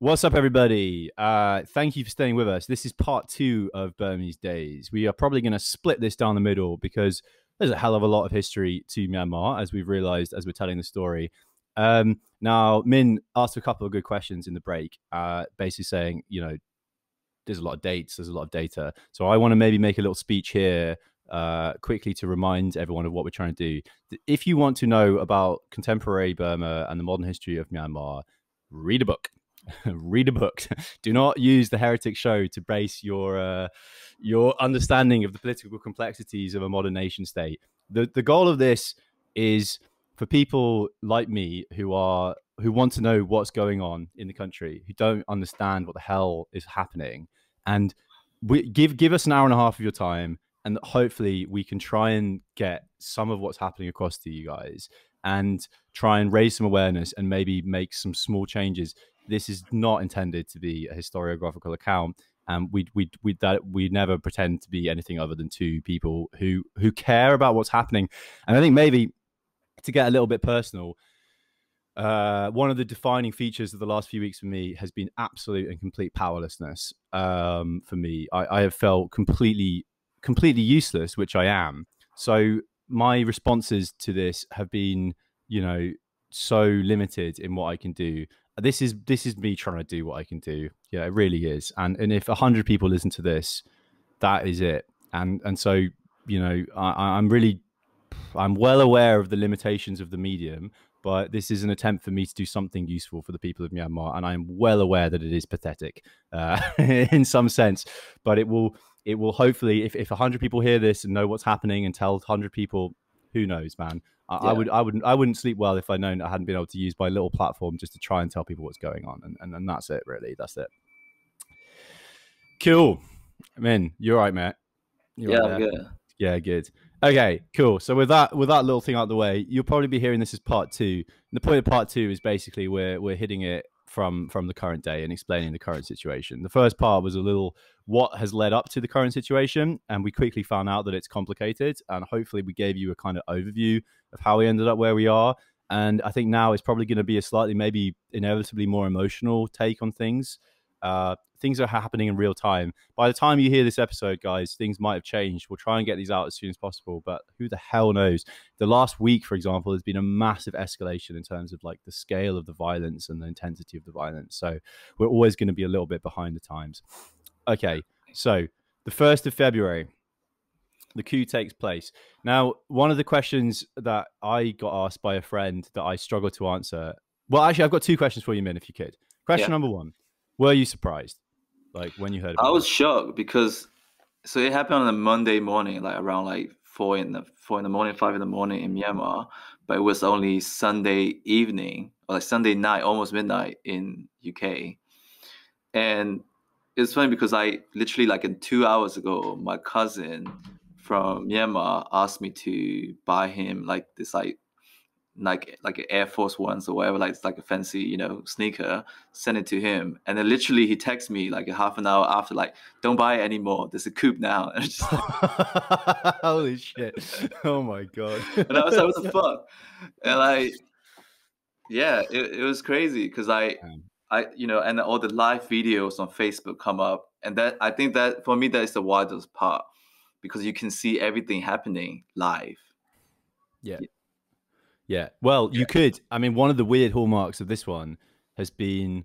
What's up, everybody? Uh, thank you for staying with us. This is part two of Burmese Daze. We are probably going to split this down the middle because there's a hell of a lot of history to Myanmar, as we've realized as we're telling the story. Um, now, Min asked a couple of good questions in the break, uh, basically saying, you know, there's a lot of dates, there's a lot of data. So I want to maybe make a little speech here uh, quickly to remind everyone of what we're trying to do. If you want to know about contemporary Burma and the modern history of Myanmar, read a book. read a book. Do not use the Heretic Show to base your uh, your understanding of the political complexities of a modern nation state. The the goal of this is for people like me who are who want to know what's going on in the country, who don't understand what the hell is happening, and we, give give us an hour and a half of your time, and hopefully we can try and get some of what's happening across to you guys, and try and raise some awareness, and maybe make some small changes this is not intended to be a historiographical account and we we we that we never pretend to be anything other than two people who who care about what's happening. And i think maybe to get a little bit personal uh, one of the defining features of the last few weeks for me has been absolute and complete powerlessness um, for me. I, I have felt completely completely useless which i am. So my responses to this have been you know so limited in what I can do this is this is me trying to do what I can do. Yeah, it really is. And and if hundred people listen to this, that is it. And and so you know, I, I'm really, I'm well aware of the limitations of the medium, but this is an attempt for me to do something useful for the people of Myanmar, and I'm well aware that it is pathetic uh, in some sense. But it will it will hopefully, if if hundred people hear this and know what's happening, and tell hundred people, who knows, man. I, yeah. I, would I wouldn't I wouldn't sleep well if I'd known I hadn't been able to use my little platform just to try and tell people what's going on, and and, and that's it really. That's it. Cool. I mean, you're right, mate. You're yeah, right good. Yeah, good. Okay, cool. So with that with that little thing out of the way, you'll probably be hearing this as part two. And the point of part two is basically we're we're hitting it from from the current day and explaining the current situation. The first part was a little what has led up to the current situation, and we quickly found out that it's complicated. And hopefully, we gave you a kind of overview of how we ended up where we are. And I think now it's probably going to be a slightly, maybe inevitably more emotional take on things. Uh, things are happening in real time. By the time you hear this episode, guys, things might have changed. We'll try and get these out as soon as possible, but who the hell knows? The last week, for example, has been a massive escalation in terms of like the scale of the violence and the intensity of the violence. So we're always going to be a little bit behind the times. Okay, so the 1st of February, the coup takes place. Now, one of the questions that I got asked by a friend that I struggled to answer. Well, actually, I've got two questions for you, Min, if you could. Question yeah. number one Were you surprised? Like when you heard it? I was shocked because so it happened on a Monday morning, like around like four in the four in the morning, five in the morning in Myanmar, but it was only Sunday evening or like Sunday night, almost midnight in UK. And it's funny because I literally like in two hours ago, my cousin from Myanmar asked me to buy him like this like like like Air Force Ones or whatever, like it's like a fancy, you know, sneaker, send it to him. And then literally he texts me like a half an hour after, like, don't buy it anymore. There's a coupe now. And just like, Holy shit. Oh my god. and I was like, what the fuck? And like yeah, it, it was crazy because I I you know, and all the live videos on Facebook come up. And that I think that for me that is the wildest part because you can see everything happening live. Yeah. yeah yeah. Well, you could. I mean, one of the weird hallmarks of this one has been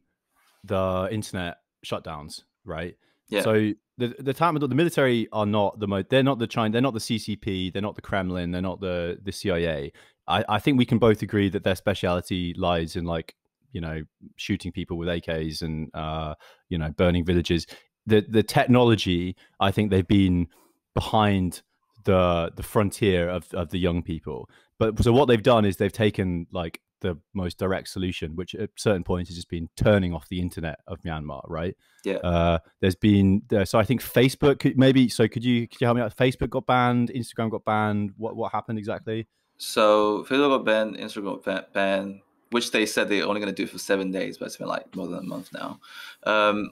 the internet shutdowns, right? Yeah. So the the time the military are not the most. They're not the China. They're not the CCP. They're not the Kremlin. They're not the the CIA. I I think we can both agree that their speciality lies in like you know shooting people with AKs and uh you know burning villages. The the technology. I think they've been behind the the frontier of, of the young people. But so what they've done is they've taken like the most direct solution, which at certain points has just been turning off the internet of Myanmar, right? Yeah. Uh, there's been uh, so I think Facebook could, maybe. So could you could you help me out? Facebook got banned, Instagram got banned. What what happened exactly? So Facebook got banned, Instagram got banned, which they said they're only going to do for seven days, but it's been like more than a month now. Um,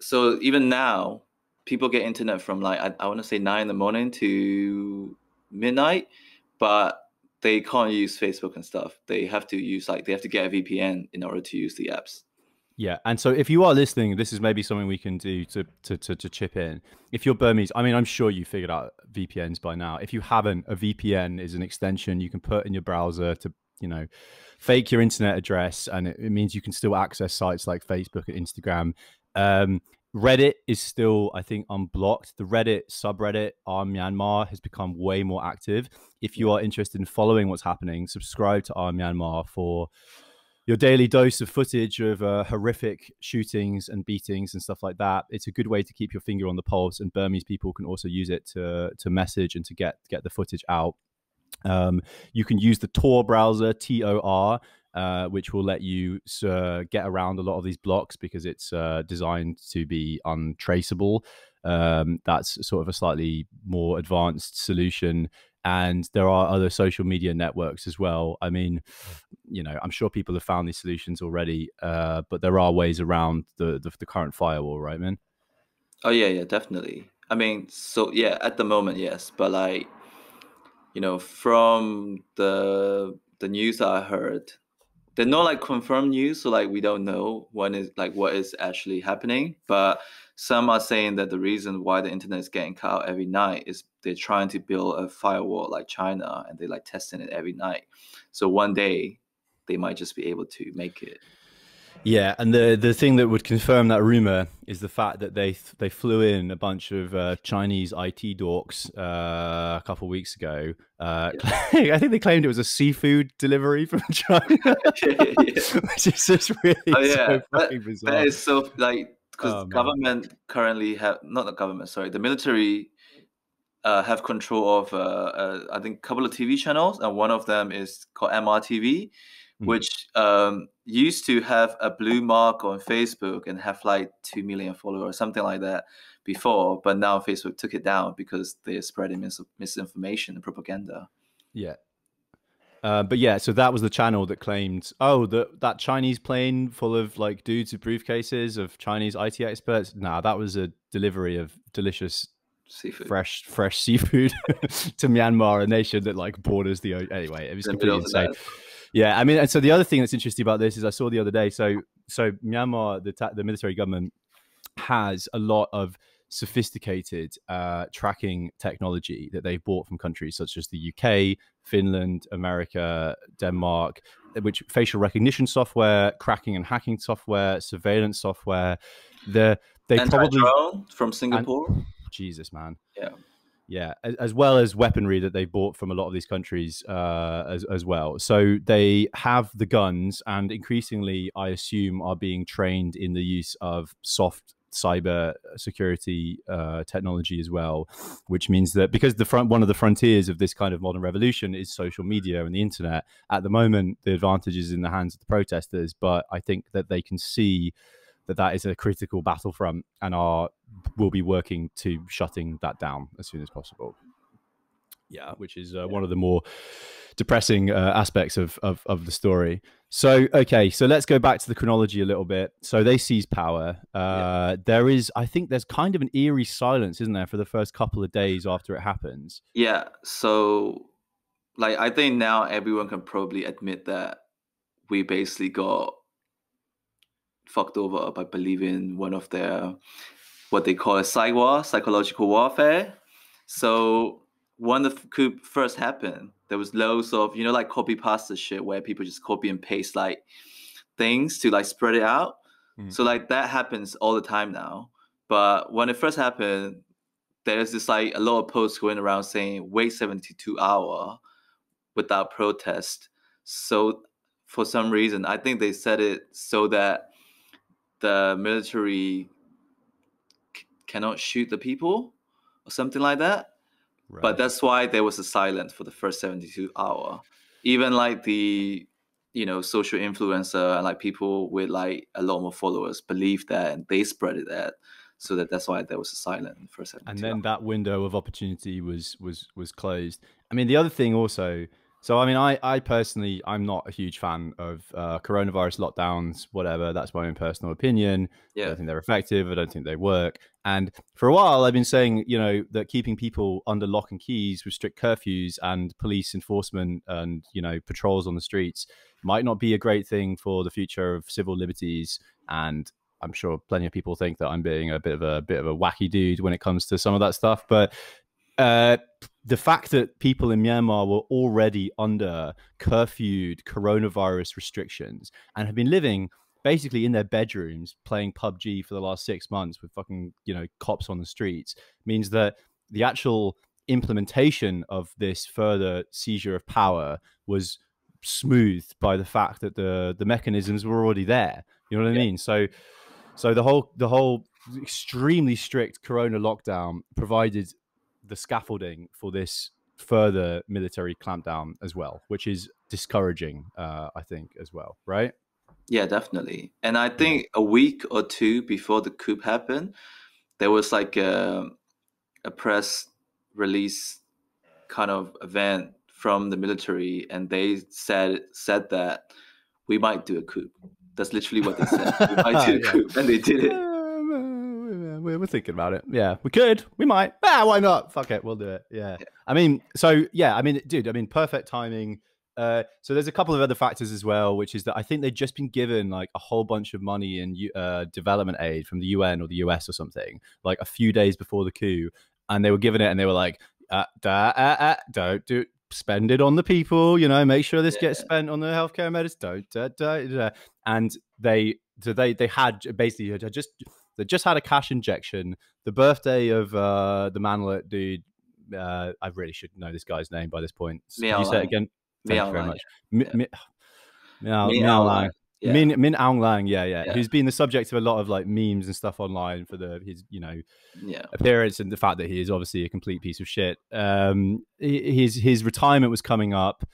so even now, people get internet from like I, I want to say nine in the morning to midnight, but they can't use Facebook and stuff. They have to use like they have to get a VPN in order to use the apps. Yeah, and so if you are listening, this is maybe something we can do to, to to to, chip in. If you're Burmese, I mean, I'm sure you figured out VPNs by now. If you haven't, a VPN is an extension you can put in your browser to you know fake your internet address, and it, it means you can still access sites like Facebook and Instagram. Um, Reddit is still, I think, unblocked. The Reddit subreddit on Myanmar has become way more active. If you are interested in following what's happening, subscribe to our Myanmar for your daily dose of footage of uh, horrific shootings and beatings and stuff like that. It's a good way to keep your finger on the pulse, and Burmese people can also use it to to message and to get get the footage out. Um, you can use the Tor browser, T O R, uh, which will let you uh, get around a lot of these blocks because it's uh, designed to be untraceable. Um, that's sort of a slightly more advanced solution and there are other social media networks as well. I mean, you know, I'm sure people have found these solutions already, uh, but there are ways around the, the, the current firewall, right, man? Oh yeah, yeah, definitely. I mean, so yeah, at the moment, yes, but like, you know, from the the news I heard, they're not like confirmed news, so like we don't know when is like what is actually happening. But some are saying that the reason why the internet is getting cut out every night is they're trying to build a firewall like China and they're like testing it every night. So one day they might just be able to make it. Yeah, and the the thing that would confirm that rumor is the fact that they they flew in a bunch of uh, Chinese IT dorks uh, a couple of weeks ago. Uh, yeah. I think they claimed it was a seafood delivery from China, which is just really oh, yeah. so fucking that, bizarre. That is so like because oh, government currently have not the government, sorry, the military uh, have control of uh, uh, I think a couple of TV channels, and one of them is called MRTV, mm. which um, used to have a blue mark on Facebook and have like two million followers, something like that before, but now Facebook took it down because they're spreading mis- misinformation and propaganda. Yeah. Uh, but yeah, so that was the channel that claimed, oh, that that Chinese plane full of like dudes with briefcases of Chinese IT experts. Nah, that was a delivery of delicious seafood. fresh fresh seafood to Myanmar, a nation that like borders the ocean. anyway. It was completely insane. Yeah, I mean, and so the other thing that's interesting about this is I saw the other day. So so Myanmar, the ta- the military government has a lot of sophisticated uh, tracking technology that they've bought from countries such as the UK, Finland, America, Denmark, which facial recognition software, cracking and hacking software, surveillance software. The they probably from Singapore. And, Jesus, man. Yeah. Yeah, as, as, well as weaponry that they bought from a lot of these countries uh, as, as well. So they have the guns, and increasingly, I assume, are being trained in the use of soft cyber security uh, technology as well, which means that because the front one of the frontiers of this kind of modern revolution is social media and the internet. At the moment, the advantage is in the hands of the protesters, but I think that they can see that that is a critical battlefront and are will be working to shutting that down as soon as possible. Yeah, which is uh, one of the more depressing uh, aspects of, of, of the story. So okay, so let's go back to the chronology a little bit. So they seize power. Uh, yeah. There is, I think, there's kind of an eerie silence, isn't there, for the first couple of days after it happens? Yeah. So, like, I think now everyone can probably admit that we basically got fucked over by believing one of their what they call a psych war, psychological warfare. So when the coup first happened, there was loads of you know like copy pasta shit where people just copy and paste like things to like spread it out. Mm. So like that happens all the time now. But when it first happened, there's this like a lot of posts going around saying wait 72 hour without protest. So for some reason, I think they said it so that the military c- cannot shoot the people or something like that. Right. But that's why there was a silence for the first 72 hour. Even like the you know social influencer and like people with like a lot more followers believe that and they spread it that so that that's why there was a silent for a second and then that window of opportunity was was was closed i mean the other thing also So I mean, I I personally I'm not a huge fan of uh, coronavirus lockdowns. Whatever, that's my own personal opinion. Yeah. I don't think they're effective. I don't think they work. And for a while, I've been saying, you know, that keeping people under lock and keys with strict curfews and police enforcement and you know patrols on the streets might not be a great thing for the future of civil liberties. And I'm sure plenty of people think that I'm being a bit of a bit of a wacky dude when it comes to some of that stuff. But uh, the fact that people in Myanmar were already under curfewed coronavirus restrictions and have been living basically in their bedrooms playing PUBG for the last six months with fucking you know cops on the streets means that the actual implementation of this further seizure of power was smoothed by the fact that the the mechanisms were already there. You know what I Yeah. mean? So so the whole the whole extremely strict corona lockdown provided the scaffolding for this further military clampdown as well, which is discouraging, uh, I think, as well, right? Yeah, definitely. And I think a week or two before the coup happened, there was like a, a press release kind of event from the military, and they said said that we might do a coup. That's literally what they said. we might do a Yeah. coup, and they did it. We're, we're thinking about it. Yeah, we could. We might. Ah, why not? Fuck it. We'll do it. Yeah. I mean, so yeah, I mean, dude, I mean, perfect timing. Uh, so there's a couple of other factors as well, which is that I think they've just been given like a whole bunch of money in uh, development aid from the UN or the US or something, like a few days before the coup, and they were given it, and they were like, uh, da, uh, uh, "Don't do spend it on the people, you know, make sure this gets spent on the healthcare medicine." Don't, da, da, da. and they so they they had basically had just they just had a cash injection. The birthday of uh, the manlet dude. Uh, I really should know this guy's name by this point. Miao you say it again? Thank Miao you very Lang, much. Yeah. Mi- Miao, Miao Miao Lang, Lang. Yeah. Min Min Aung Hlaing, yeah, yeah, Yeah. who's been the subject of a lot of like memes and stuff online for the his you know yeah. appearance and the fact that he is obviously a complete piece of shit. Um, his his retirement was coming up.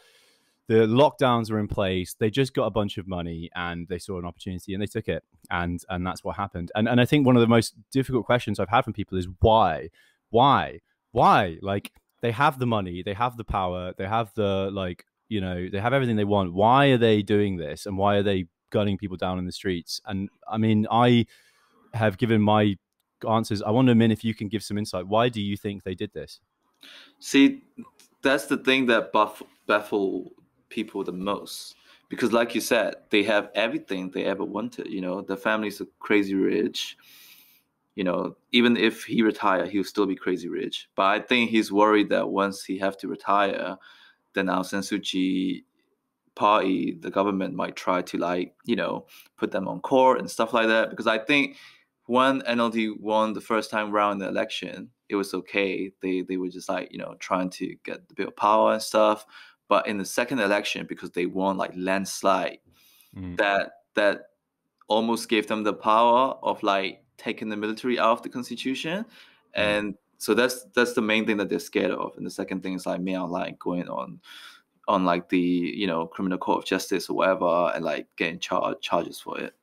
The lockdowns were in place. They just got a bunch of money and they saw an opportunity and they took it. And and that's what happened. And and I think one of the most difficult questions I've had from people is why, why, why? Like they have the money, they have the power, they have the like you know they have everything they want. Why are they doing this? And why are they gunning people down in the streets? And I mean, I have given my answers. I wonder, Min, if you can give some insight. Why do you think they did this? See, that's the thing that buff- baffle people the most. Because, like you said, they have everything they ever wanted. You know, the family's crazy rich. You know, even if he retire, he'll still be crazy rich. But I think he's worried that once he have to retire, then our Kyi party, the government might try to like, you know, put them on court and stuff like that. Because I think when NLD won the first time round the election, it was okay. They they were just like, you know, trying to get a bit of power and stuff. But in the second election, because they won like landslide, Mm. that that almost gave them the power of like taking the military out of the constitution. And so that's that's the main thing that they're scared of. And the second thing is like Miao like going on on like the you know criminal court of justice or whatever and like getting char- charges for it.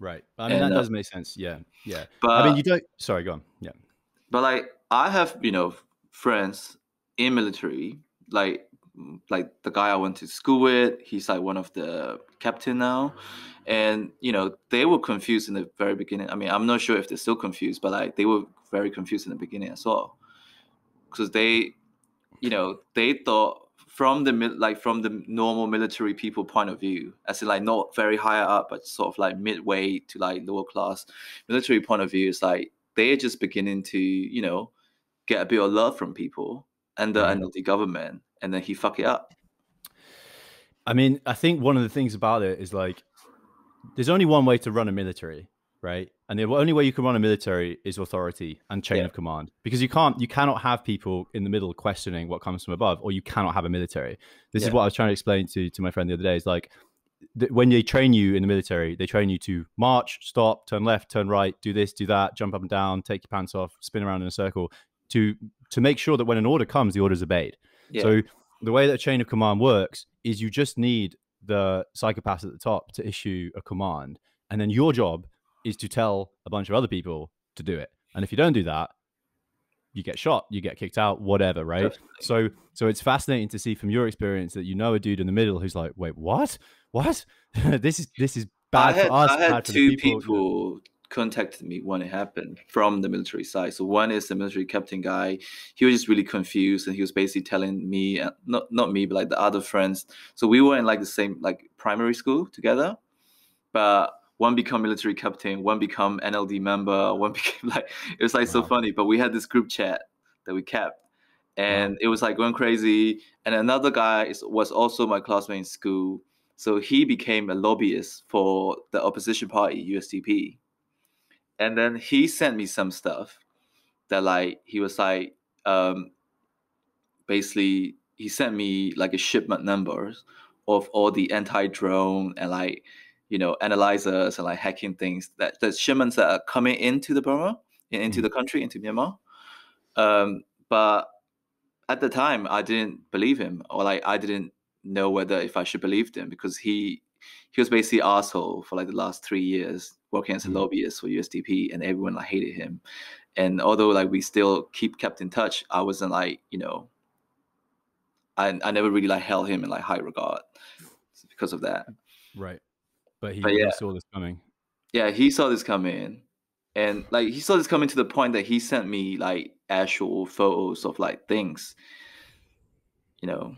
Right. I mean, And, that uh, does make sense. Yeah. Yeah. But I mean, you don't. Sorry, go on. Yeah. but like I have you know friends in military like mm, like the guy I went to school with he's like one of the captain now. And you know they were confused in the very beginning. I mean I'm not sure if they're still confused but like they were very confused in the beginning as well. Because they you know they thought from the like from the normal military people point of view as in like not very higher up but sort of like midway to like lower class military point of view is like they're just beginning to you know get a bit of love from people and the. NLD mm. government and then he fuck it up I mean, I think one of the things about it is like, there's only one way to run a military, right? And the only way you can run a military is authority and chain Yeah. of command, because you can't, you cannot have people in the middle questioning what comes from above, or you cannot have a military. This is what I was trying to explain to to my friend the other day. Is like, when they train you in the military, they train you to march, stop, turn left, turn right, do this, do that, jump up and down, take your pants off, spin around in a circle, to to make sure that when an order comes, the order is obeyed. Yeah So the way that a chain of command works is you just need the psychopath at the top to issue a command, and then your job is to tell a bunch of other people to do it. And if you don't do that, you get shot, you get kicked out, whatever, right? Definitely. So so it's fascinating to see from your experience that you know a dude in the middle who's like, wait, what? What? this is this is bad I had, for us. I had two people. people, contacted me when it happened from the military side. So one is the military captain guy. He was just really confused, and he was basically telling me, uh, not not me, but like the other friends. So we were in like the same like primary school together, but one become military captain, one become NLD member, one became like it was like so funny. But we had this group chat that we kept, and it was like going crazy. And another guy is, was also my classmate in school, so he became a lobbyist for the opposition party USDP, and then he sent me some stuff that like he was like um basically he sent me like a shipment numbers of all the anti-drone and like you know analyzers and like hacking things that the shipments that are coming into the Burma in- into Mhm. the country into Myanmar. Um, but at the time, I didn't believe him, or like I didn't know whether if I should believe him because he he was basically asshole for like the last three years working as a Mhm. lobbyist for USDP, and everyone like hated him. And although like we still keep kept in touch, I wasn't like you know, I I never really like held him in like high regard because of that. Right. But he, But he yeah. saw this coming. yeah, he saw this coming, and like he saw this coming to the point that he sent me like actual photos of like things, you know.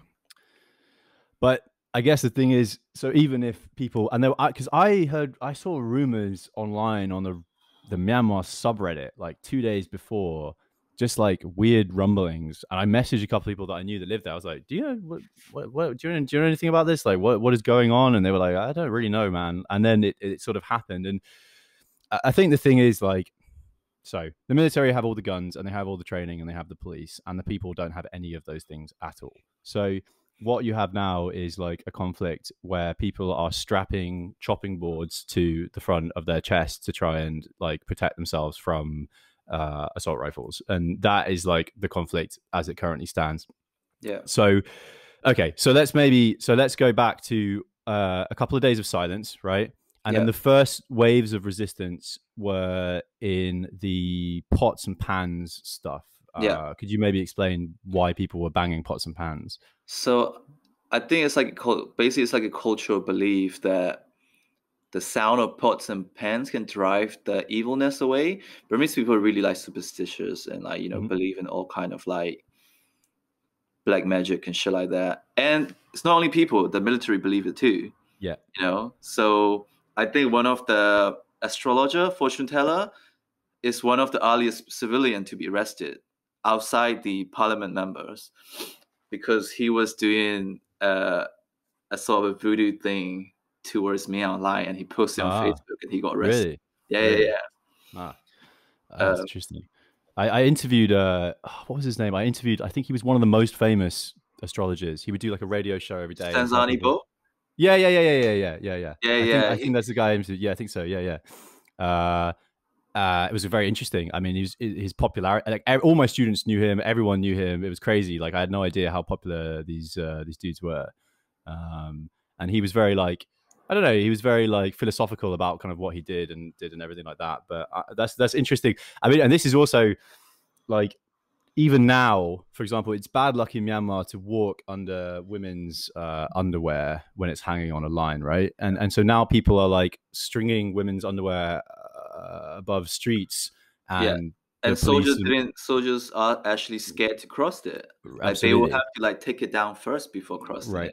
But I guess the thing is, so even if people, and there, because I heard, I saw rumors online on the the Myanmar subreddit like two days before, just like weird rumblings, and I messaged a couple people that I knew that lived there. I was like, "Do you know what? what, what do you know? Do you know anything about this? Like, what what is going on?" And they were like, "I don't really know, man." And then it it sort of happened, and I I think the thing is like. So the military have all the guns and they have all the training and they have the police and the people don't have any of those things at all. So what you have now is like a conflict where people are strapping chopping boards to the front of their chest to try and like protect themselves from uh, assault rifles, and that is like the conflict as it currently stands. Yeah. So, okay, so let's maybe so let's go back to uh, a couple of days of silence, right? And then the first waves of resistance were in the pots and pans stuff. Yeah. Uh, could you maybe explain why people were banging pots and pans? So I think it's like basically it's like a cultural belief that the sound of pots and pans can drive the evilness away. Burmese people are really like superstitious and like you know Mhm. believe in all kind of like black magic and shit like that. And it's not only people; the military believe it too. Yeah. you know. So I think one of the astrologer, fortune teller, is one of the earliest civilian to be arrested outside the parliament members because he was doing uh, a sort of voodoo thing towards me online and he posted on Ah, Facebook and he got arrested. Really? Yeah, yeah, Really? yeah. Ah, that's Uh, interesting. I, I interviewed uh, what was his name? I interviewed. I think he was one of the most famous astrologers. He would do like a radio show every day. Tanzani Bo? Yeah, yeah, yeah, yeah, yeah, yeah, yeah, yeah. Yeah, I think, yeah, I think that's the guy. I interviewed. Yeah, I think so. Yeah, yeah. Uh, uh, it was very interesting. I mean, his his popularity. Like all my students knew him. Everyone knew him. It was crazy. Like I had no idea how popular these uh, these dudes were. Um, and he was very like I don't know. He was very like philosophical about kind of what he did and did and everything like that. But uh, that's that's interesting. I mean, and this is also like even now, for example, it's bad luck in Myanmar to walk under women's uh, underwear when it's hanging on a line, right? And and so now people are like stringing women's underwear uh, Uh, above streets, Yeah. and And soldiers and- didn't. Soldiers are actually mm. scared to cross it. Like they will have to like take it down first before crossing Right.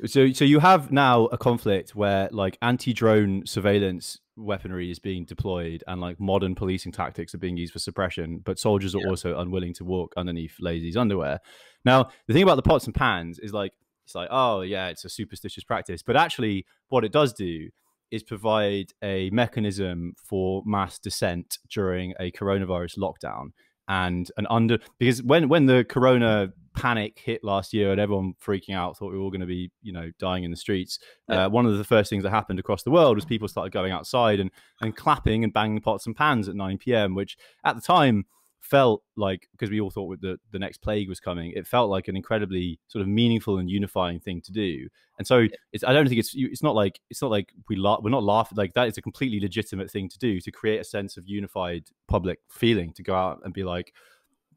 it. So, so you have now a conflict where like anti-drone surveillance weaponry is being deployed and like modern policing tactics are being used for suppression, but soldiers are Yeah. also unwilling to walk underneath lazy's underwear. Now, the thing about the pots and pans is like it's like, oh yeah, it's a superstitious practice, but actually, what it does do is provide a mechanism for mass dissent during a coronavirus lockdown. And an under because when when the corona panic hit last year and everyone freaking out thought we were all going to be you know dying in the streets uh, one of the first things that happened across the world was people started going outside and and clapping and banging pots and pans at 9 p.m which at the time felt like because we all thought the the next plague was coming it felt like an incredibly sort of meaningful and unifying thing to do and so it's i don't think it's it's not like it's not like we laugh we're not laughing like that is a completely legitimate thing to do to create a sense of unified public feeling to go out and be like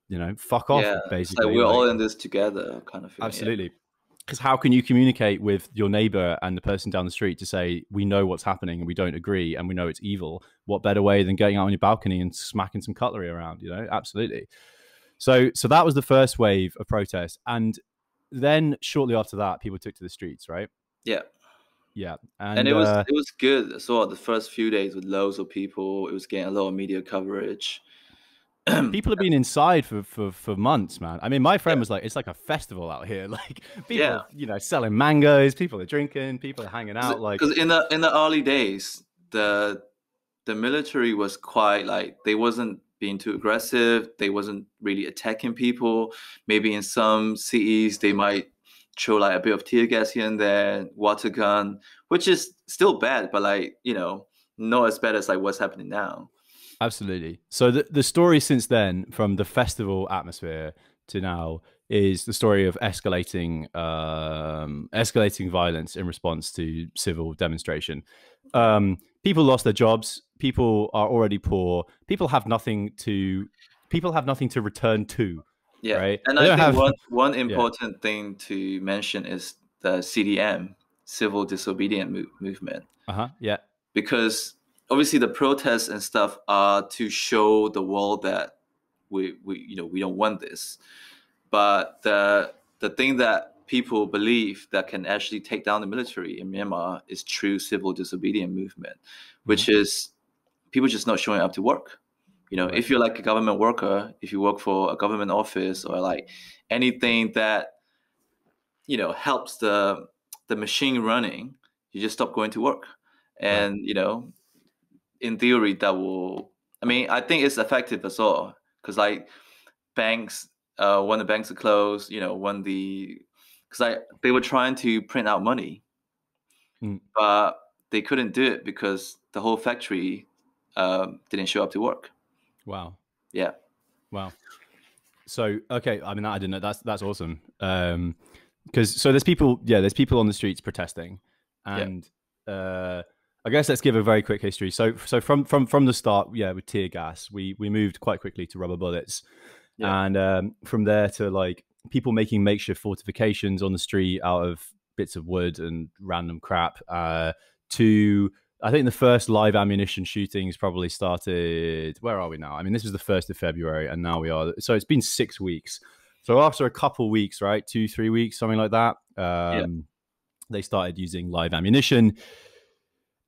you know, fuck off. yeah, basically, like we're Like, all in this together, kind of. Feeling, yeah. Because how can you communicate with your neighbor and the person down the street to say we know what's happening and we don't agree and we know it's evil? What better way than going out on your balcony and smacking some cutlery around? You know, absolutely. So, so that was the first wave of protest, and then shortly after that, people took to the streets, right? Yeah, Yeah, and, it was uh, it was good well. The first few days with loads of people, it was getting a lot of media coverage. people have been inside for, for for months, man. I mean, my friend Yeah. was like, "It's like a festival out here. Like people, Yeah. you know, selling mangoes. People are drinking. People are hanging out. Like, because in the in the early days the the military was quite like they wasn't being too aggressive they wasn't really attacking people maybe in some cities they might throw like a bit of tear gas here and there water gun which is still bad but like you know not as bad as like what's happening now Absolutely. So the the story since then, from the festival atmosphere to now, is the story of escalating um, escalating violence in response to civil demonstration. Um, people lost their jobs. People are already poor. People have nothing to. People have nothing to return to. yeah Right. and i think have- one one important thing to mention is the cdm civil disobedient mo- movement Uh huh. Yeah. because obviously the protests and stuff are to show the world that we, we you know we don't want this. But the the thing that people believe that can actually take down the military in Myanmar is true civil disobedient movement which mm-hmm. is people just not showing up to work. You know Right. if you're like a government worker if you work for a government office or like anything that you know helps the the machine running you just stop going to work. And you know in theory that will i mean i think it's effective as well because like banks uh when the banks are closed you know when the because like they were trying to print out money Mm. but they couldn't do it because the whole factory um, didn't show up to work Wow. yeah Wow. So okay, I mean that I didn't know that's that's awesome. Um because so there's people yeah, there's people on the streets protesting and uh I guess let's give a very quick history. So so from from from the start, yeah, with tear gas, we we moved quite quickly to rubber bullets. Yeah. And um from there to like people making makeshift fortifications on the street out of bits of wood and random crap uh to I think the first live ammunition shootings probably started. Where are we now? I mean, this was the first of February, and now we are. So it's been six weeks. So after a couple weeks, right, two, three weeks, something like that, um, they started using live ammunition,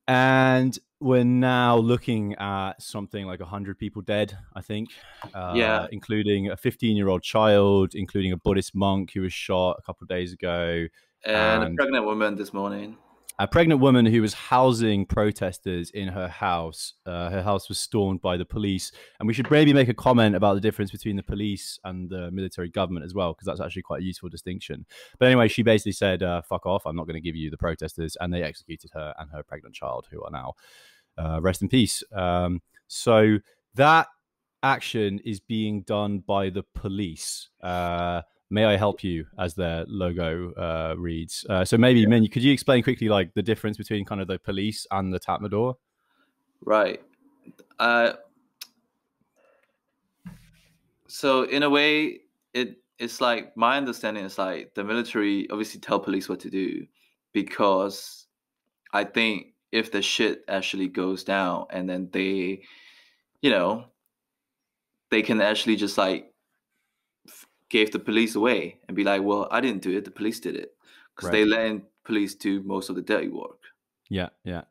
and we're now looking at something like hundred people dead. I think, uh, Yeah. including a 15-year-old child, including a Buddhist monk who was shot a couple of days ago and, And- a pregnant woman this morning a pregnant woman who was housing protesters in her house. Uh, her house was stormed by the police, and we should maybe make a comment about the difference between the police and the military government as well, because that's actually quite a useful distinction. But anyway, she basically said, uh, "Fuck off! I'm not going to give you the protesters," and they executed her and her pregnant child, who are now uh, rest in peace. Um, so that action is being done by the police. May I help you? As their logo uh, reads. Uh, so maybe, Min, could you explain quickly, like the difference between kind of the police and the Tatmadaw? Right. Uh, so in a way, it it's like my understanding is like the military obviously tell police what to do because I think if the shit actually goes down and then they, you know, they can actually just like give the police away and be like, well, I didn't do it, the police did it because they let police do most of the dirty work. Yeah, yeah,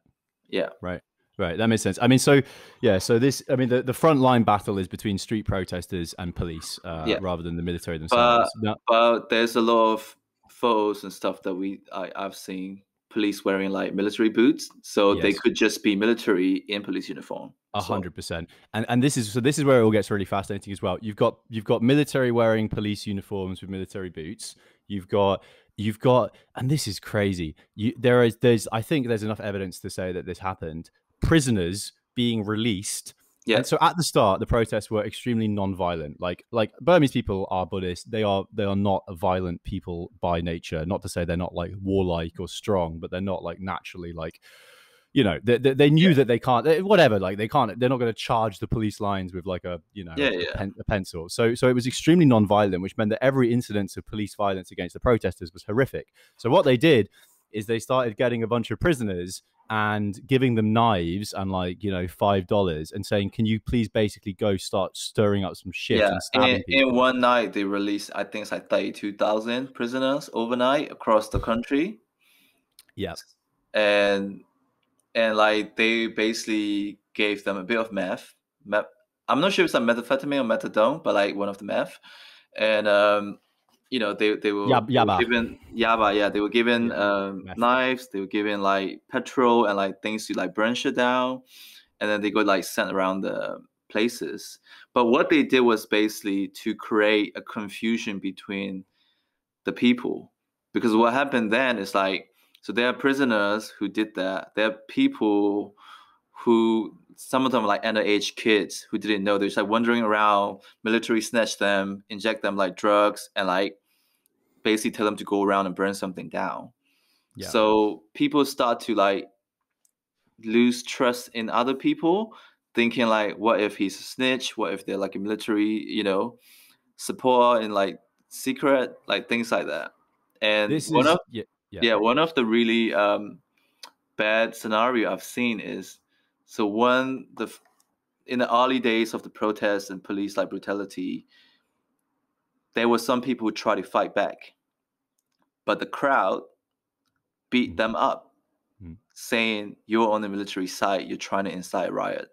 Yeah. right. Right, that makes sense. I mean, so yeah, so this, I mean, the, the front line battle is between street protesters and police, uh, Yeah. rather than the military themselves. No- but there's a lot of photos and stuff that we I, I've seen police wearing like military boots, so they could just be military in police uniform. A hundred percent, and and this is so this is where it all gets really fascinating as well. You've got you've got military wearing police uniforms with military boots. You've got you've got, and this is crazy. You there is there's I think there's enough evidence to say that this happened. Prisoners being released. Yeah. And so at the start, the protests were extremely non-violent. Like like Burmese people are Buddhist. They are they are not a violent people by nature. Not to say they're not like warlike or strong, but they're not like naturally like you know they, they, they knew yeah. that they can't they, whatever like they can't they're not going to charge the police lines with like a you know yeah, a, yeah. Pen, a, pencil so so it was extremely non-violent which meant that every incident of police violence against the protesters was horrific so what they did is they started getting a bunch of prisoners and giving them knives and like you know five dollars and saying can you please basically go start stirring up some shit yeah in, in one night they released i think it's like 32000 prisoners overnight across the country yeah and and like they basically gave them a bit of meth. meth I'm not sure if it's like methamphetamine or methadone, but like one of the meth. And um, you know, they they were, Yab- yaba. given yaba, yeah, they were given Yeah, um, knives, they were given like petrol and like things to like burn shit down, and then they got like sent around the places. But what they did was basically to create a confusion between the people, because what happened then is like so there are prisoners who did that. There are people who some of them are like underage kids who didn't know. They're just like wandering around, military snatch them, inject them like drugs, and like basically tell them to go around and burn something down. Yeah. So people start to like lose trust in other people, thinking like, what if he's a snitch? What if they're like a military, you know, support and like secret, like things like that. And this one is of yeah, yeah. yeah one of the really um, bad scenario i've seen is so when the in the early days of the protests and police like brutality there were some people who tried to fight back but the crowd beat Mm. them up Mm. saying you're on the military side you're trying to incite riot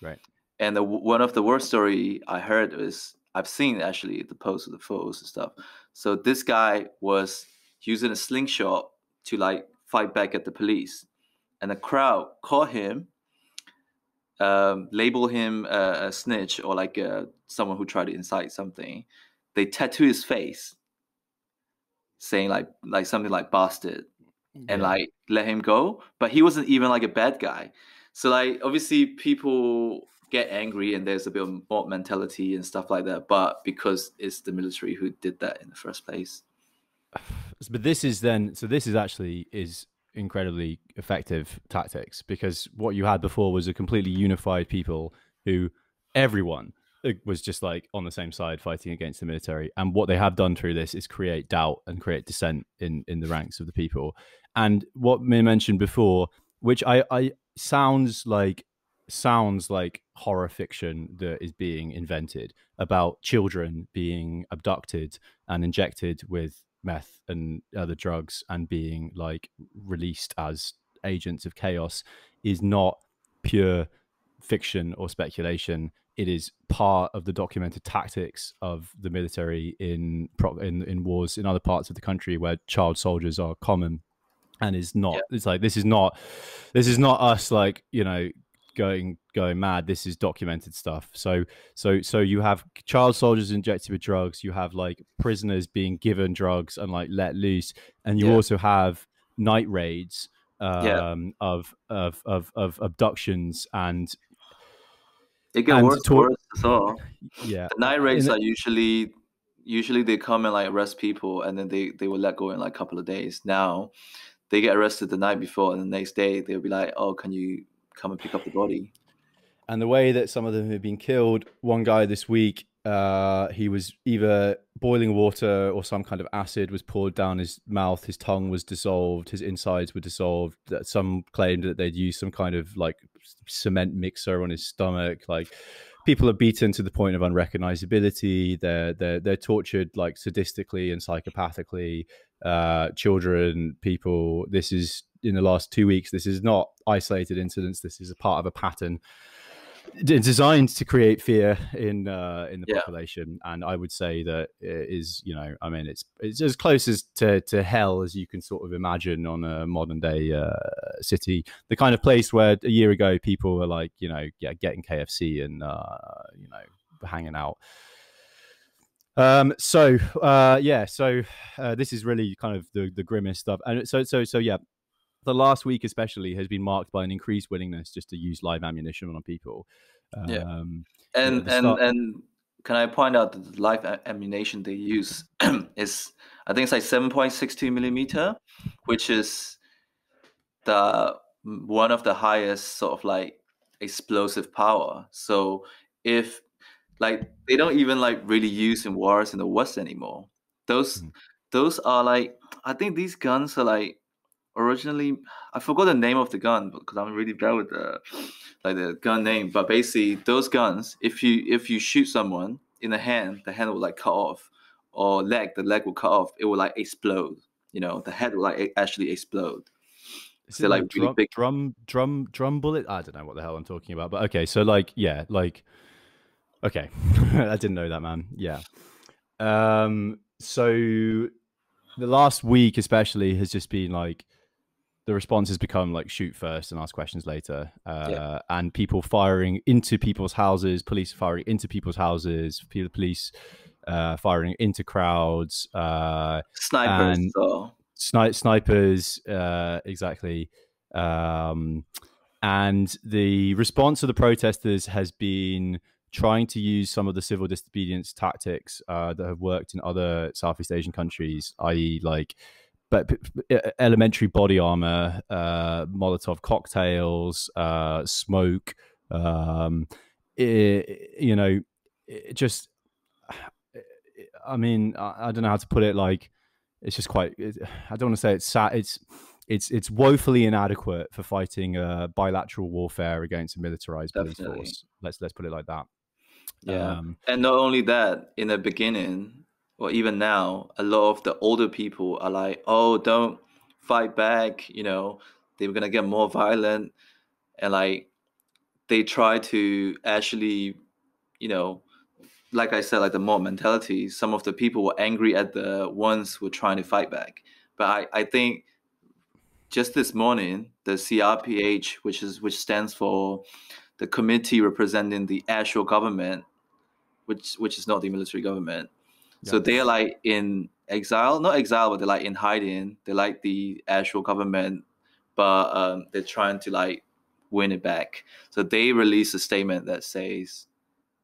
Right. and the, one of the worst story i heard is i've seen actually the posts of the photos and stuff so this guy was using a slingshot to like fight back at the police, and the crowd caught him, um, label him a, a snitch or like uh someone who tried to incite something. They tattoo his face, saying like like something like bastard, and like let him go. But he wasn't even like a bad guy. So like obviously people get angry and there's a bit of mob mentality and stuff like that. But because it's the military who did that in the first place. but this is then so this is actually is incredibly effective tactics because what you had before was a completely unified people who everyone was just like on the same side fighting against the military. And what they have done through this is create doubt and create dissent in in the ranks of the people. And what Min mentioned before which i i sounds like sounds like horror fiction that is being invented about children being abducted and injected with meth and other drugs and being like released as agents of chaos is not pure fiction or speculation it is part of the documented tactics of the military in in in wars in other parts of the country where child soldiers are common and is not Yeah. it's like this is not this is not us like you know going going mad this is documented stuff so so so you have child soldiers injected with drugs you have like prisoners being given drugs and like let loose and you Yeah. also have night raids um Yeah. of, of of of abductions and It gets worse to- and worse as well. yeah The night raids are usually usually they come and like arrest people and then they they will let go in like a couple of days. Now they get arrested the night before and the next day they'll be like, Oh, can you come and pick up the body? and the way that some of them have been killed one guy this week uh he was either boiling water or some kind of acid was poured down his mouth his tongue was dissolved his insides were dissolved some claimed that they'd used some kind of like cement mixer on his stomach like people are beaten to the point of unrecognizability. They're they're they're tortured like sadistically and psychopathically. Uh children people this is in the last two weeks this is not isolated incidents. This is a part of a pattern designed to create fear in uh, in the Yeah. population, and I would say that it is you know I mean it's it's as close as to, to hell as you can sort of imagine on a modern day uh, city. The kind of place where a year ago people were like you know yeah getting KFC and uh, you know hanging out. Um. So, uh, yeah. So, uh, this is really kind of the the grimmest stuff, and so so so yeah the last week especially has been marked by an increased willingness just to use live ammunition on people. Yeah. Um, And the and start- and can I point out that the live ammunition they use is I think it's like seven point six two millimeter, which is the one of the highest sort of like explosive power. So if like they don't even like really use in wars in the West anymore. Those mm-hmm. those are like I think these guns are like originally I forgot the name of the gun because I'm really bad with the like the gun name. But basically those guns, if you if you shoot someone in the hand, the hand will like cut off, or leg, the leg will cut off. It will like explode. You know, the head will like actually explode. Is it like, like really big drum drum drum bullet? I don't know what the hell I'm talking about, but okay. So like yeah, like okay, I didn't know that, man. Yeah. Um. So the last week, especially, has just been like the response has become like shoot first and ask questions later uh, yeah. and people firing into people's houses police firing into people's houses people, police uh, firing into crowds uh, snipers and so. sni- snipers uh, exactly um, and the response of the protesters has been trying to use some of the civil disobedience tactics uh, that have worked in other southeast asian countries i.e like but elementary body armor, uh, Molotov cocktails, uh, smoke, um, it, you know, it just, I mean, I, I, don't know how to put it. Like, it's just quite. It, I don't want to say it's sad. It's it's it's woefully inadequate for fighting uh, bilateral warfare against a militarized police force. Let's let's put it like that. Yeah, um, and not only that, in the beginning, or even now, a lot of the older people are like, "Oh, don't fight back," you know, they're gonna get more violent, and like they try to actually, you know, like I said, like the mob mentality. Some of the people were angry at the ones who were trying to fight back, but I I think just this morning, the CRPH, which is which stands for the committee representing the actual government, which which is not the military government, so they're like in exile, not exile, but they're like in hiding. They like the actual government, but um, they're trying to like win it back. So they release a statement that says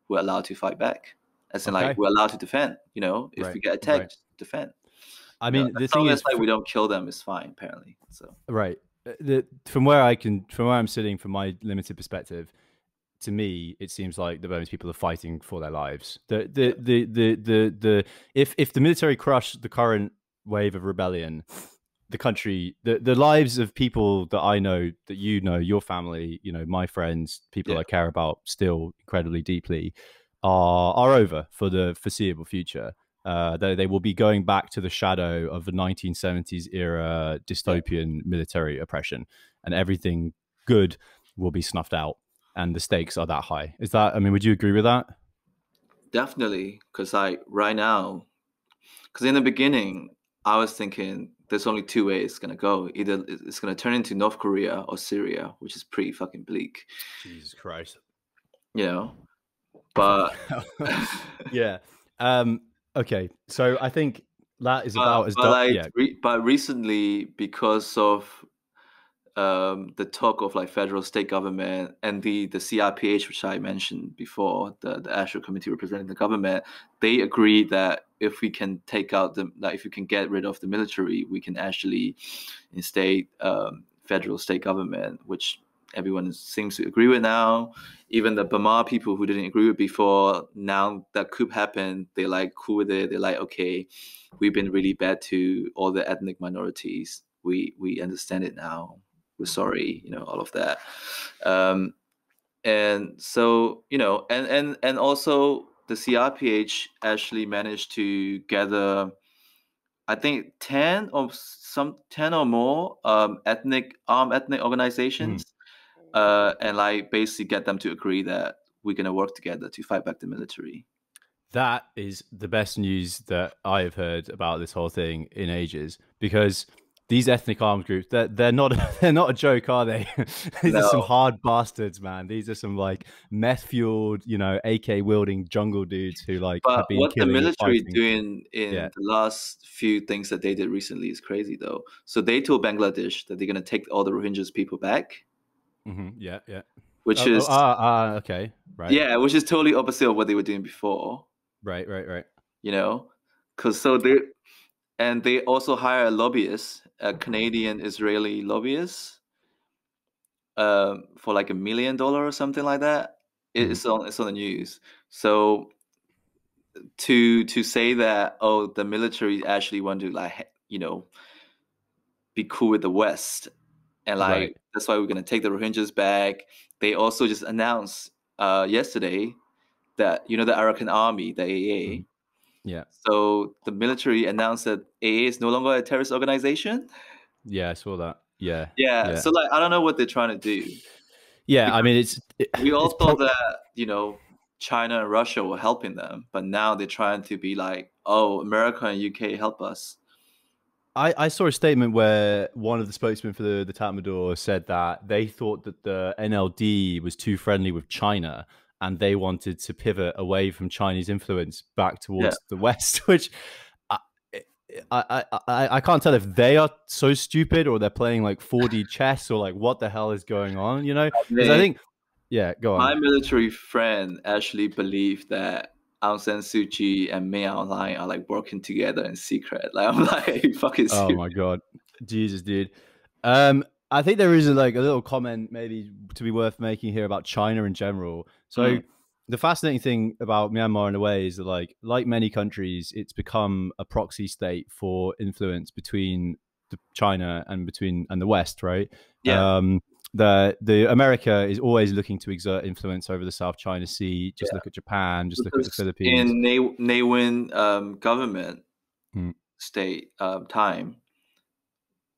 we're allowed to fight back, as in okay. like we're allowed to defend. You know, if right. we get attacked, right. defend. I mean, you know, the thing is, like we don't kill them is fine, apparently. So right, uh, the, from where I can, from where I'm sitting, from my limited perspective, to me, it seems like the Burmese people are fighting for their lives. The the the the the, the if if the military crush the current wave of rebellion, the country, the the lives of people that I know, that you know, your family, you know, my friends, people yeah. I care about still incredibly deeply, are are over for the foreseeable future. Uh, they, they will be going back to the shadow of the 1970s era dystopian military oppression, and everything good will be snuffed out and the stakes are that high. Is that? I mean, would you agree with that? Definitely, because like right now, because in the beginning I was thinking there's only two ways it's gonna go. Either it's gonna turn into North Korea or Syria, which is pretty fucking bleak. Jesus Christ. You know, but yeah. Um. Okay, so I think that is about as but, like, yeah. re- but recently because of um, the talk of like federal state government and the the CRPH, which I mentioned before, the the actual committee representing the government, they agree that if we can take out the like if we can get rid of the military, we can actually instate um, federal state government, which everyone seems to agree with now. Even the Burma people who didn't agree with before, now that coup happened, they like cool with it. They're like, okay, we've been really bad to all the ethnic minorities. We we understand it now we're sorry, you know, all of that. Um, and so, you know, and and and also the CRPH actually managed to gather, I think, ten or some ten or more um, ethnic armed ethnic organizations, mm. uh, and like basically get them to agree that we're gonna work together to fight back the military. That is the best news that I have heard about this whole thing in ages because these ethnic armed groups they're, they're not they're not a joke are they? These no. are some hard bastards man. These are some like meth fueled you know ak wielding jungle dudes who like but what the military doing in yeah. the last few things that they did recently is crazy though. So they told bangladesh that they're going to take all the rohingyas people back. Mm-hmm. yeah yeah. Which oh, is oh, ah, ah, okay. Right. Yeah which is totally opposite of what they were doing before. Right right right. You know? Because so they and they also hire a lobbyist, a Canadian Israeli lobbyist, um, for like a million dollar or something like that. Mhm. It's on it's on the news. So to to say that oh the military actually want to like you know be cool with the West and like Right. that's why we're gonna take the Rohingyas back. They also just announced uh yesterday that you know the Arakan Army, the AA. Mhm. Yeah. So the military announced that AA is no longer a terrorist organization. Yeah, I saw that. Yeah. Yeah. Yeah. So like I don't know what they're trying to do. Yeah, I mean it's it- We all it's thought pro- that you know China and Russia were helping them, but now they're trying to be like, oh, America and UK help us. I, I saw a statement where one of the spokesmen for the, the Tatmadaw said that they thought that the NLD was too friendly with China and they wanted to pivot away from Chinese influence back towards the West, which I, I, I, I can't tell if they are so stupid or they're playing like 4D chess or like what the hell is going on, you know? Because I think, yeah, go on. my military friend actually believed that Aung San Suu Kyi and Min Aung Hlaing are like working together in secret. Like I'm like, fucking Oh my god, Jesus, dude. Um, I think there is a, like a little comment maybe to be worth making here about China in general. So Mm. the fascinating thing about Myanmar in a way is that like like many countries, it's become a proxy state for influence between the China and between and the West, right? Yeah. Um, the the America is always looking to exert influence over the South China Sea. Just Yeah. look at Japan. Just look at the Philippines. Ne Win um, government Hmm. state um, time,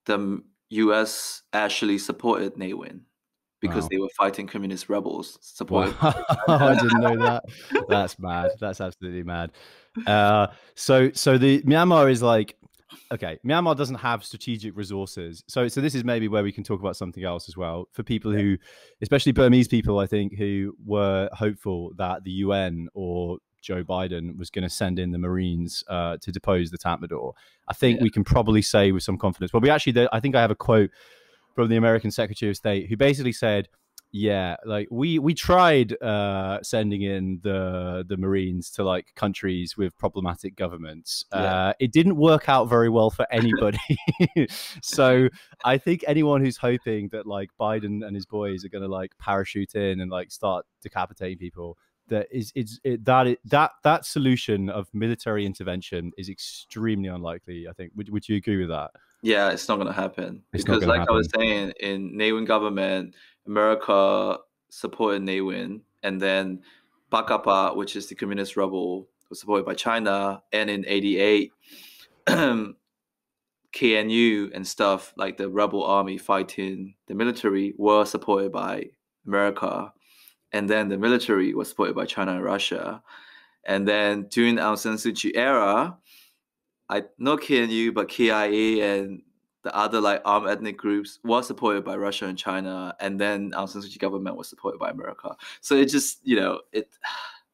the U.S. actually supported Ne Win because Wow. they were fighting communist rebels. Supported. Wow, I didn't know that. That's mad. That's absolutely mad. Uh, so, so the Myanmar is like, okay, Myanmar doesn't have strategic resources. So, so this is maybe where we can talk about something else as well for people who, especially Burmese people, I think, who were hopeful that the UN or Joe Biden was going to send in the Marines uh, to depose the Tatmadaw. I think Yeah. we can probably say with some confidence. Well, we actually, I think I have a quote from the American Secretary of State who basically said, "Yeah, like we we tried uh, sending in the the Marines to like countries with problematic governments. Yeah. Uh, it didn't work out very well for anybody. so I think anyone who's hoping that like Biden and his boys are going to like parachute in and like start decapitating people." That is, it's it, that it, that that solution of military intervention is extremely unlikely. I think. Would would you agree with that? Yeah, it's not gonna happen. It's because, like I was saying, in Ne Win government, America supported Ne Win, and then Bakapa, which is the communist rebel, was supported by China, and in '88, KNU and stuff like the rebel army fighting the military were supported by America, and then the military was supported by China and Russia, and then during the Aung San Suu Kyi era, I not KNU but KIA and the other like armed ethnic groups was supported by Russia and China, and then Aung San Suu Kyi government was supported by America. So it just you know it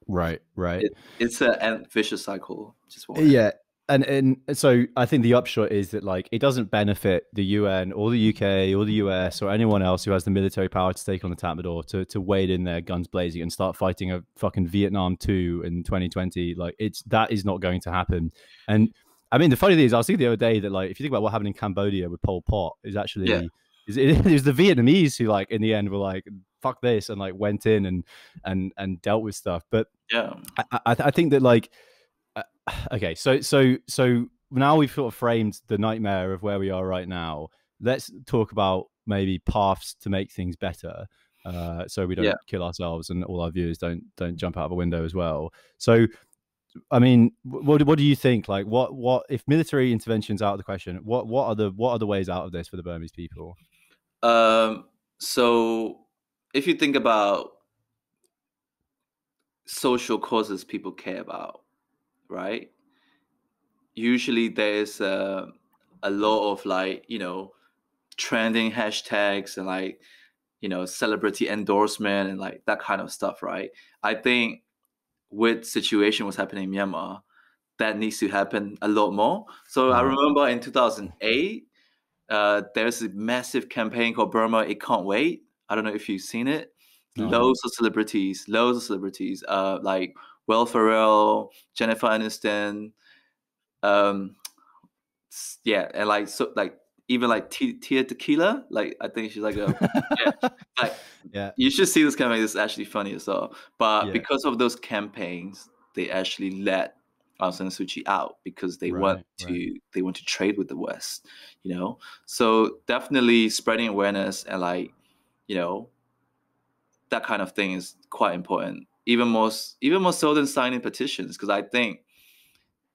Right, right. It- it's a an- vicious cycle. Just one. yeah and and so i think the upshot is that like it doesn't benefit the un or the uk or the us or anyone else who has the military power to take on the tatmadaw to, to wade in there guns blazing and start fighting a fucking vietnam 2 in 2020 like it's that is not going to happen and i mean the funny thing is i was thinking the other day that like if you think about what happened in cambodia with pol pot is actually Yeah. is it, it was the vietnamese who like in the end were like fuck this and like went in and and and dealt with stuff but Yeah. I, I, I think that like uh, okay so so so now we've sort of framed the nightmare of where we are right now let's talk about maybe paths to make things better uh, so we don't Yeah. kill ourselves and all our viewers don't don't jump out of a window as well so i mean wh- what, what do you think like what what if military interventions out of the question what what are the what are the ways out of this for the burmese people Um, so if you think about social causes people care about, right? Usually there's a, a lot of like, you know, trending hashtags and like, you know, celebrity endorsement and like that kind of stuff, right? I think with situation was happening in Myanmar, that needs to happen a lot more. So I Mhm. remember in 2008, uh, there's a massive campaign called Burma It Can't Wait. I don't know if you've seen it. No. Loads of celebrities, loads of celebrities, uh, like Will Ferrell, Jennifer Aniston, um, yeah, and like so like even like Tila Tequila. Like I think she's like a yeah, like Yeah. you should see this campaign. It's actually funny as well. But Yeah. because of those campaigns, they actually let Aung San Suu Kyi out because they want to right. they want to trade with the West. You know, so definitely spreading awareness and like you know that kind of thing is quite important. Even more even more so than signing petitions because I think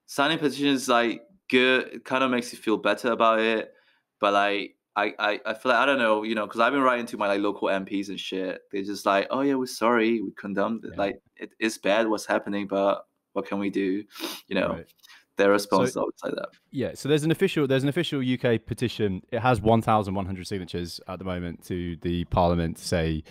signing petitions like good. It kind of makes you feel better about it, but like. I, I, I feel like I don't know you know because I've been writing to my like local MPs and shit. They're just like, oh yeah, we're sorry, we condemned it. Yeah. Like it is bad what's happening, but what can we do? You know, Right. their response is always like that. Yeah, so there's an official there's an official UK petition. It has 1,100 signatures at the moment to the Parliament to say.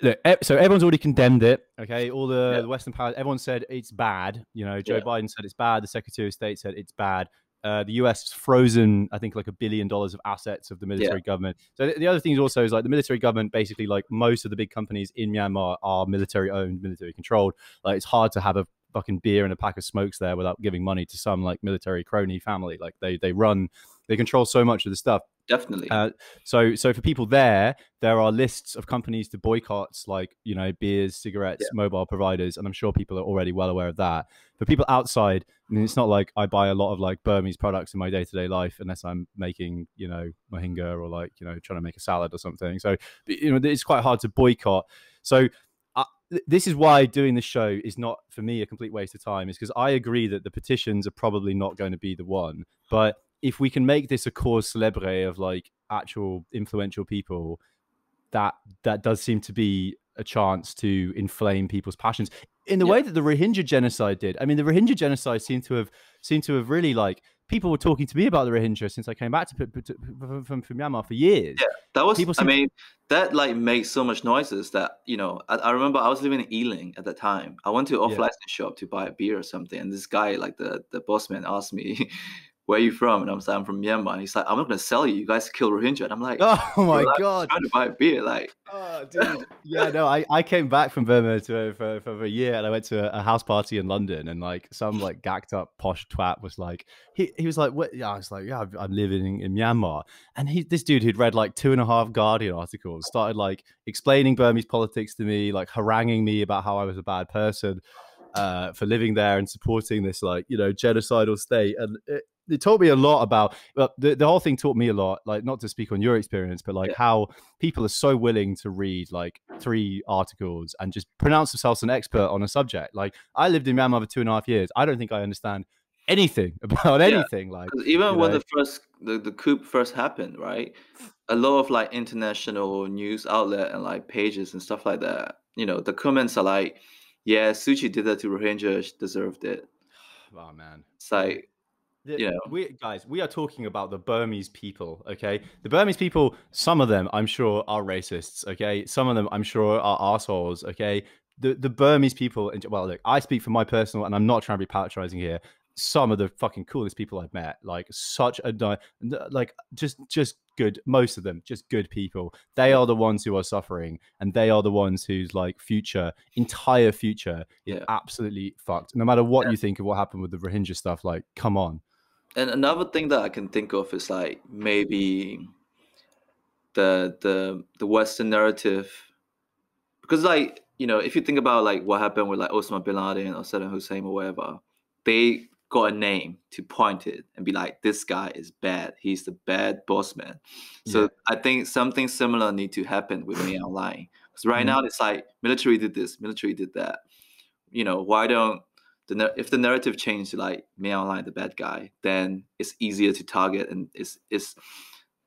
Look, so everyone's already condemned it. Okay, all the, Yeah. the Western powers, everyone said it's bad. You know, Joe Yeah. Biden said it's bad. The Secretary of State said it's bad. Uh, the US frozen, I think, like a billion dollars of assets of the military government. So the, the other thing is also is like the military government, basically, like most of the big companies in Myanmar are military owned, military controlled. Like it's hard to have a fucking beer and a pack of smokes there without giving money to some like military crony family. Like they they run, they control so much of the stuff. Definitely. Uh, so so for people there, there are lists of companies to boycotts, like you know beers, cigarettes, Yeah. mobile providers, and I'm sure people are already well aware of that. For people outside, I mean, it's not like I buy a lot of like Burmese products in my day to day life unless I'm making you know mohinga or like you know trying to make a salad or something. So you know it's quite hard to boycott. So uh, this is why doing the show is not for me a complete waste of time is because i agree that the petitions are probably not going to be the one but if we can make this a cause celebre of like actual influential people that that does seem to be a chance to inflame people's passions in the Yeah. way that the rohingya genocide did i mean the rohingya genocide seemed to have seemed to have really like people were talking to me about the rohingya since i came back to, to from, from, from myanmar for years Yeah. That was, People I mean, that like made so much noises that, you know, I, I remember I was living in Ealing at the time. I went to off Yeah. license shop to buy a beer or something. And this guy, like the, the boss man, asked me, Where are you from? And I'm like, I'm from Myanmar. And he's like, I'm not going to sell you. You guys kill Rohingya. And I'm like, oh my "Well, I'm god trying to buy a beer. Like, Oh, dude. Yeah, no, I, I came back from Burma to, for, for a year and I went to a, a house party in London and like some like gacked up posh twat was like, he, he was like, what? Yeah, I was like, yeah, I'm- I'm living in, in Myanmar. And he, this dude who'd read like two and a half Guardian articles started like explaining Burmese politics to me, like haranguing me about how I was a bad person uh, for living there and supporting this like, you know, genocidal state. And it, it taught me a lot about, well, the, the whole thing taught me a lot, like not to speak on your experience, but like Yeah. how people are so willing to read like three articles and just pronounce themselves an expert on a subject. Like I lived in Myanmar for two and a half years. I don't think I understand anything about Yeah. anything. Like even when know? the first, the, the coup first happened, right? A lot of like international news outlet and like pages and stuff like that, you know, the comments are like, yeah, Suu Kyi did that to Rohingya, she deserved it. oh man. It's like, The- you know. we guys, we are talking about the Burmese people, okay? The Burmese people, some of them, I'm sure, are racists, okay? Some of them, I'm sure, are assholes, okay? The the Burmese people, well, look, I speak for my personal, and I'm not trying to be patronizing here. Some of the fucking coolest people I've met, like such a like just just good. Most of them, just good people. They are the ones who are suffering, and they are the ones whose like future, entire future, is Yeah. absolutely fucked. No matter what Yeah. you think of what happened with the Rohingya stuff, like, come on. And another thing that I can think of is like maybe the the the Western narrative, because like you know if you think about like what happened with like Osama bin Laden or Saddam Hussein or whatever, they got a name to point it and be like this guy is bad. He's the bad boss man. So Yeah. I think something similar need to happen with Min Aung Hlaing because right Mhm. now it's like military did this, military did that. You know why don't the if the narrative changed like Min Aung Hlaing the bad guy, then it's easier to target and it's it's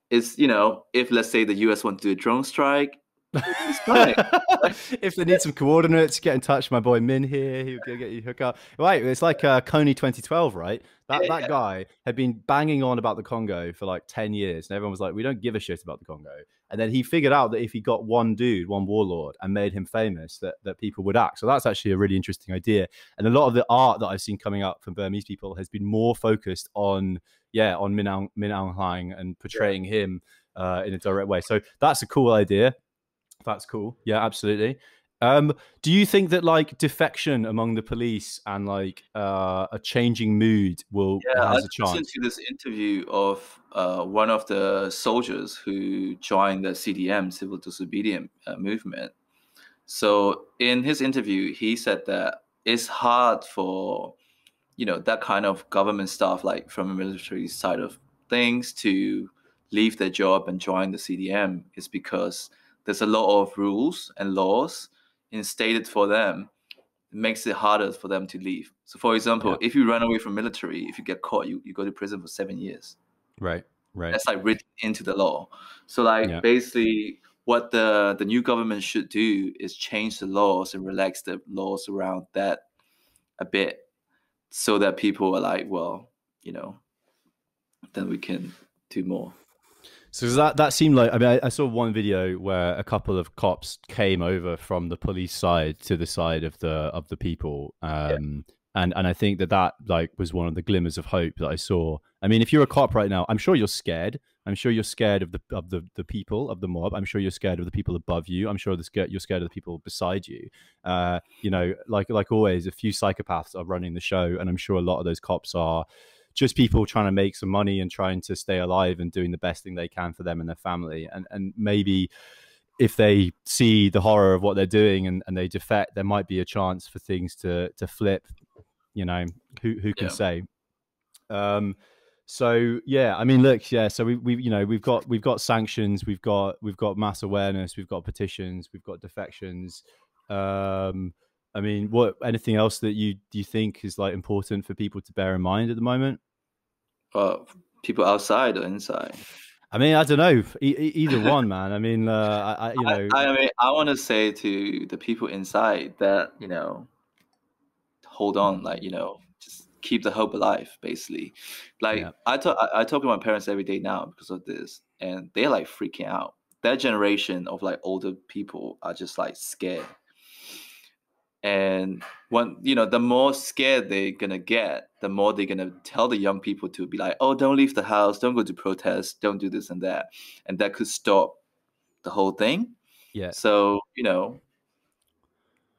it's you know if let's say the U.S. want to do a drone strike. if they need some coordinates, get in touch. with My boy Min here, he'll get you hook up. Right, it's like uh, Kony 2012, right? That Yeah, that yeah. guy had been banging on about the Congo for like 10 years, and everyone was like, "We don't give a shit about the Congo." And then he figured out that if he got one dude, one warlord, and made him famous, that that people would act. So that's actually a really interesting idea. And a lot of the art that I've seen coming up from Burmese people has been more focused on, yeah, on Min Aung, Min Aung Hlaing and portraying him uh, in a direct way. So that's a cool idea. That's cool. Yeah, absolutely. Um, do you think that like defection among the police and like uh, a changing mood will Yeah, I has a listened chance? to this interview of uh, one of the soldiers who joined the CDM, civil disobedience uh, movement. So in his interview, he said that it's hard for you know that kind of government staff, like from a military side of things, to leave their job and join the CDM. Is because there's a lot of rules and laws instated for them. It makes it harder for them to leave. So, for example, Yeah. if you run away from military, if you get caught, you, you go to prison for seven years Right, right. that's like written into the law. So like Yeah. basically what the the new government should do is change the laws and relax the laws around that a bit so that people are like, well, you know, then we can do more. So that that seemed like I mean I, I saw one video where a couple of cops came over from the police side to the side of the of the people, um, and and I think that that like was one of the glimmers of hope that I saw. I mean, if you're a cop right now, I'm sure you're scared. I'm sure you're scared of the of the the people of the mob. I'm sure you're scared of the people above you. I'm sure you're scared of the people beside you. Uh, you know, like like always, a few psychopaths are running the show, and I'm sure a lot of those cops are just people trying to make some money and trying to stay alive and doing the best thing they can for them and their family. And and maybe if they see the horror of what they're doing and, and they defect, there might be a chance for things to to flip. You know, who who can Yeah. say? Um so yeah, I mean look, yeah, so we we you know, we've got we've got sanctions, we've got we've got mass awareness, we've got petitions, we've got defections. Um I mean, what anything else that you do you think is like important for people to bear in mind at the moment? Uh, people outside or inside. I mean, I don't know. E- either one, man. I mean, uh, I, I, you know, I, I mean, I want to say to the people inside that you know, hold on, like you know, just keep the hope alive. Basically, like Yeah. I talk, I, I talk to my parents every day now because of this, and they're like freaking out. That generation of like older people are just like scared, and when you know, the more scared they're gonna get, the more they're gonna tell the young people to be like, "Oh, don't leave the house, don't go to protest, don't do this and that," and that could stop the whole thing. yeah, So, you know,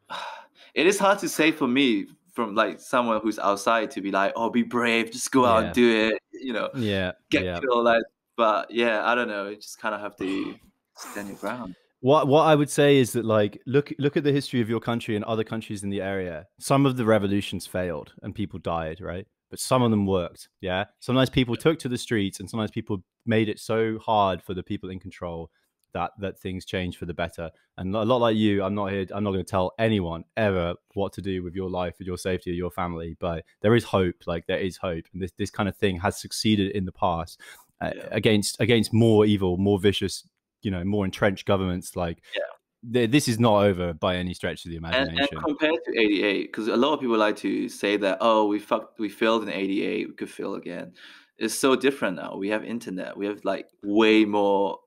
it is hard to say for me from like someone who's outside to be like, oh, be brave, just go out Yeah. and do it, you know, yeah, get yeah. killed. Like, but yeah, I don't know. You just kind of have to stand your ground. What what I would say is that like look look at the history of your country and other countries in the area. Some of the revolutions failed and people died, right? But some of them worked. Yeah. Sometimes people took to the streets and sometimes people made it so hard for the people in control that that things changed for the better. And a lot like you, I'm not here. I'm not going to tell anyone ever what to do with your life, with your safety, or your family. But there is hope. Like there is hope, and this this kind of thing has succeeded in the past uh, against against more evil, more vicious, you know, more entrenched governments. Like Yeah. this is not over by any stretch of the And, imagination. and compared to 88, because a lot of people like to say that, oh, we fucked, we failed in 88, we could fail again. It's so different now. We have internet. We have like way more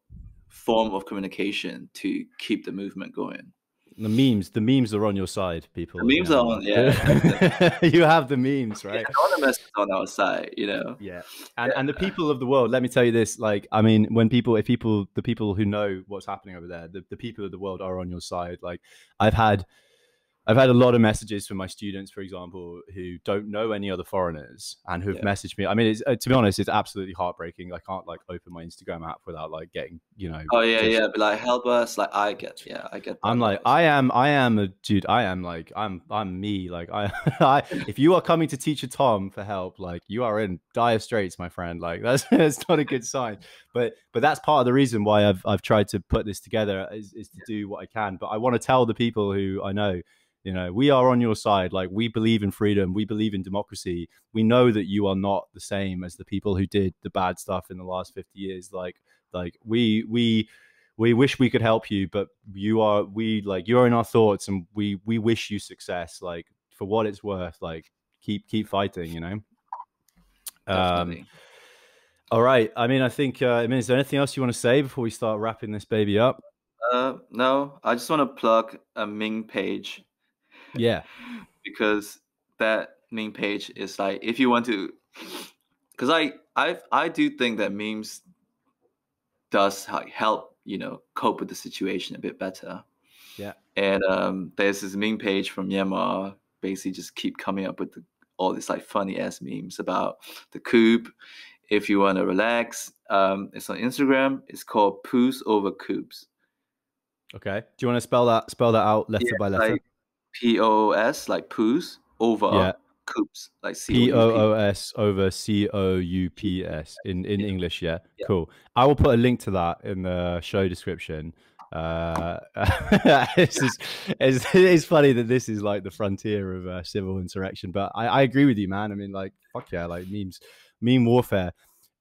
form of communication to keep the movement going. The memes, the memes are on your side, people. The memes you are on- yeah. you have the memes, right? Anonymous is on our side, you know. Yeah. And and the people of the world, let me tell you this, like I mean, when people if people the people who know what's happening over there, the, the people of the world are on your side. Like I've had I've had a lot of messages from my students, for example, who don't know any other foreigners and who've Yeah. messaged me. I mean, it's, uh, to be honest, it's absolutely heartbreaking. I can't like open my Instagram app without like getting, you know. Oh yeah, just- yeah. But like, help us. Like, I get. Yeah, I get. I'm like. I am, I am a dude. I am like, I'm, I'm me. Like, I, I, if you are coming to teacher Tom for help, like, you are in dire straits, my friend. Like, that's, that's not a good sign. But, but that's part of the reason why I've, I've tried to put this together is, is to do what I can. But I want to tell the people who I know, you know, we are on your side. Like, we believe in freedom. We believe in democracy. We know that you are not the same as the people who did the bad stuff in the last 50 years. Like, like we, we, we wish we could help you but you are we like you're in our thoughts and we we wish you success like for what it's worth like keep keep fighting you know um Definitely. all right i mean i think uh i mean is there anything else you want to say before we start wrapping this baby up uh, no, I just want to plug a Ming page yeah because that meme page is like if you want to because i i i do think that memes does help you know cope with the situation a bit better Yeah. And um, there's this meme page from Myanmar, basically just keep coming up with the, all these like funny ass memes about the coup. If you want to relax, um, it's on Instagram. It's called Poos Over Coups. Okay. Do you want to spell that spell that out letter Yeah, by letter? like P O O S, like poos over Yeah. coops, like C P O O U P. O S over C O U P S in in Yeah. English. Yeah? Yeah. cool. I will put a link to that in the show description. Uh, it's, just, it's it's funny that this is like the frontier of uh, civil insurrection, but I, I agree with you, man. I mean, like fuck yeah, like memes, meme warfare.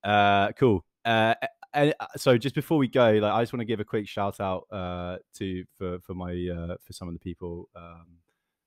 Uh, cool. Uh, and uh, so just before we go, like I just want to give a quick shout out uh, to for for my uh, for some of the people um,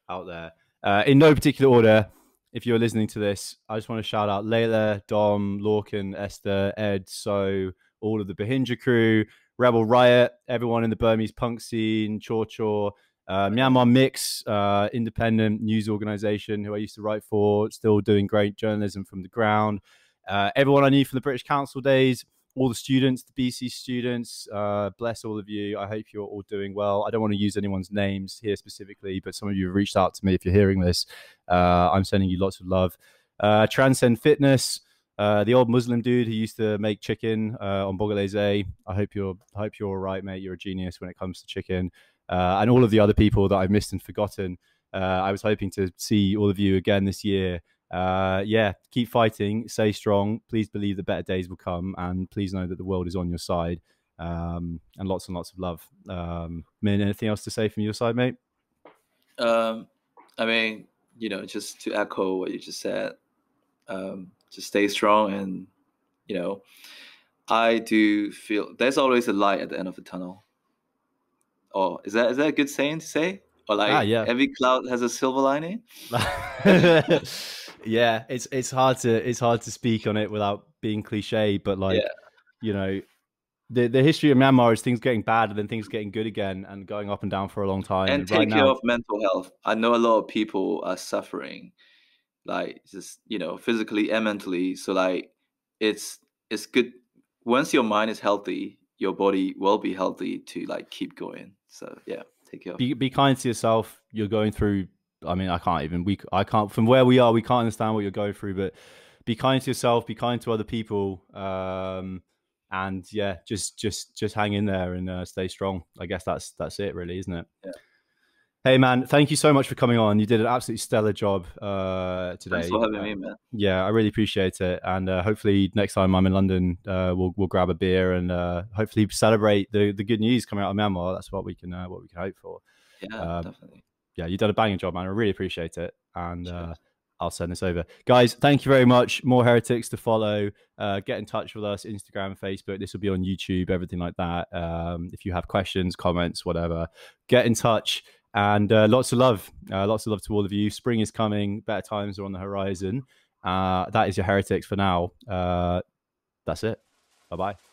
out there uh, in no particular order. If you're listening to this, I just want to shout out Layla, Dom, Lorcan, Esther, Ed, So, all of the Bahinja crew, Rebel Riot, everyone in the Burmese punk scene, Chaw Chaw, uh, Myanmar Mix, uh, independent news organization who I used to write for, still doing great journalism from the ground. Uh, everyone I knew from the British Council days, all the students, the BC students, uh, bless all of you. I hope you're all doing well. I don't want to use anyone's names here specifically, but some of you have reached out to me. If you're hearing this, uh, I'm sending you lots of love. Uh, Transcend Fitness, uh, the old Muslim dude who used to make chicken uh, on Bogolese. I hope you're I hope you're all right, mate. You're a genius when it comes to chicken, uh, and all of the other people that I've missed and forgotten. I was hoping to see all of you again this year. Uh, yeah, keep fighting, stay strong. Please believe that better days will come, and please know that the world is on your side. Um, and lots and lots of love. Um, Min, anything else to say from your side, mate? Um, I mean, you know, just to echo what you just said, um, just stay strong, and you know, I do feel there's always a light at the end of the tunnel. Oh, is that is that a good saying to say? Or like Ah, yeah. every cloud has a silver lining? yeah, it's it's hard to it's hard to speak on it without being cliche, but like Yeah. you know, the the history of Myanmar is things getting bad and then things getting good again and going up and down for a long time. and take right care now, of mental health. I know a lot of people are suffering, like just you know, physically and mentally. So like, it's it's good once your mind is healthy, your body will be healthy to like keep going. So yeah, take care. Of be be kind to yourself. You're going through. I mean, I can't even. We I can't from where we are. We can't understand what you're going through, but be kind to yourself. Be kind to other people. Um, and yeah, just just just hang in there and uh, stay strong. I guess that's that's it, really, isn't it? Yeah. Hey man, thank you so much for coming on. You did an absolutely stellar job uh, today. Thanks for having Uh, me, man. yeah, I really appreciate it, and uh, hopefully next time I'm in London, uh, we'll we'll grab a beer and uh, hopefully celebrate the the good news coming out of Myanmar. That's what we can uh, what we can hope for. Yeah, um, definitely. Yeah, you've done a banging job, man. I really appreciate it, and uh, I'll send this over, guys. Thank you very much. More heretics to follow. Uh, get in touch with us, Instagram, Facebook. This will be on YouTube, everything like that. Um, if you have questions, comments, whatever, get in touch. And uh, lots of love, uh, lots of love to all of you. Spring is coming. Better times are on the horizon. Uh, that is your heretics for now. Uh, that's it. Bye bye.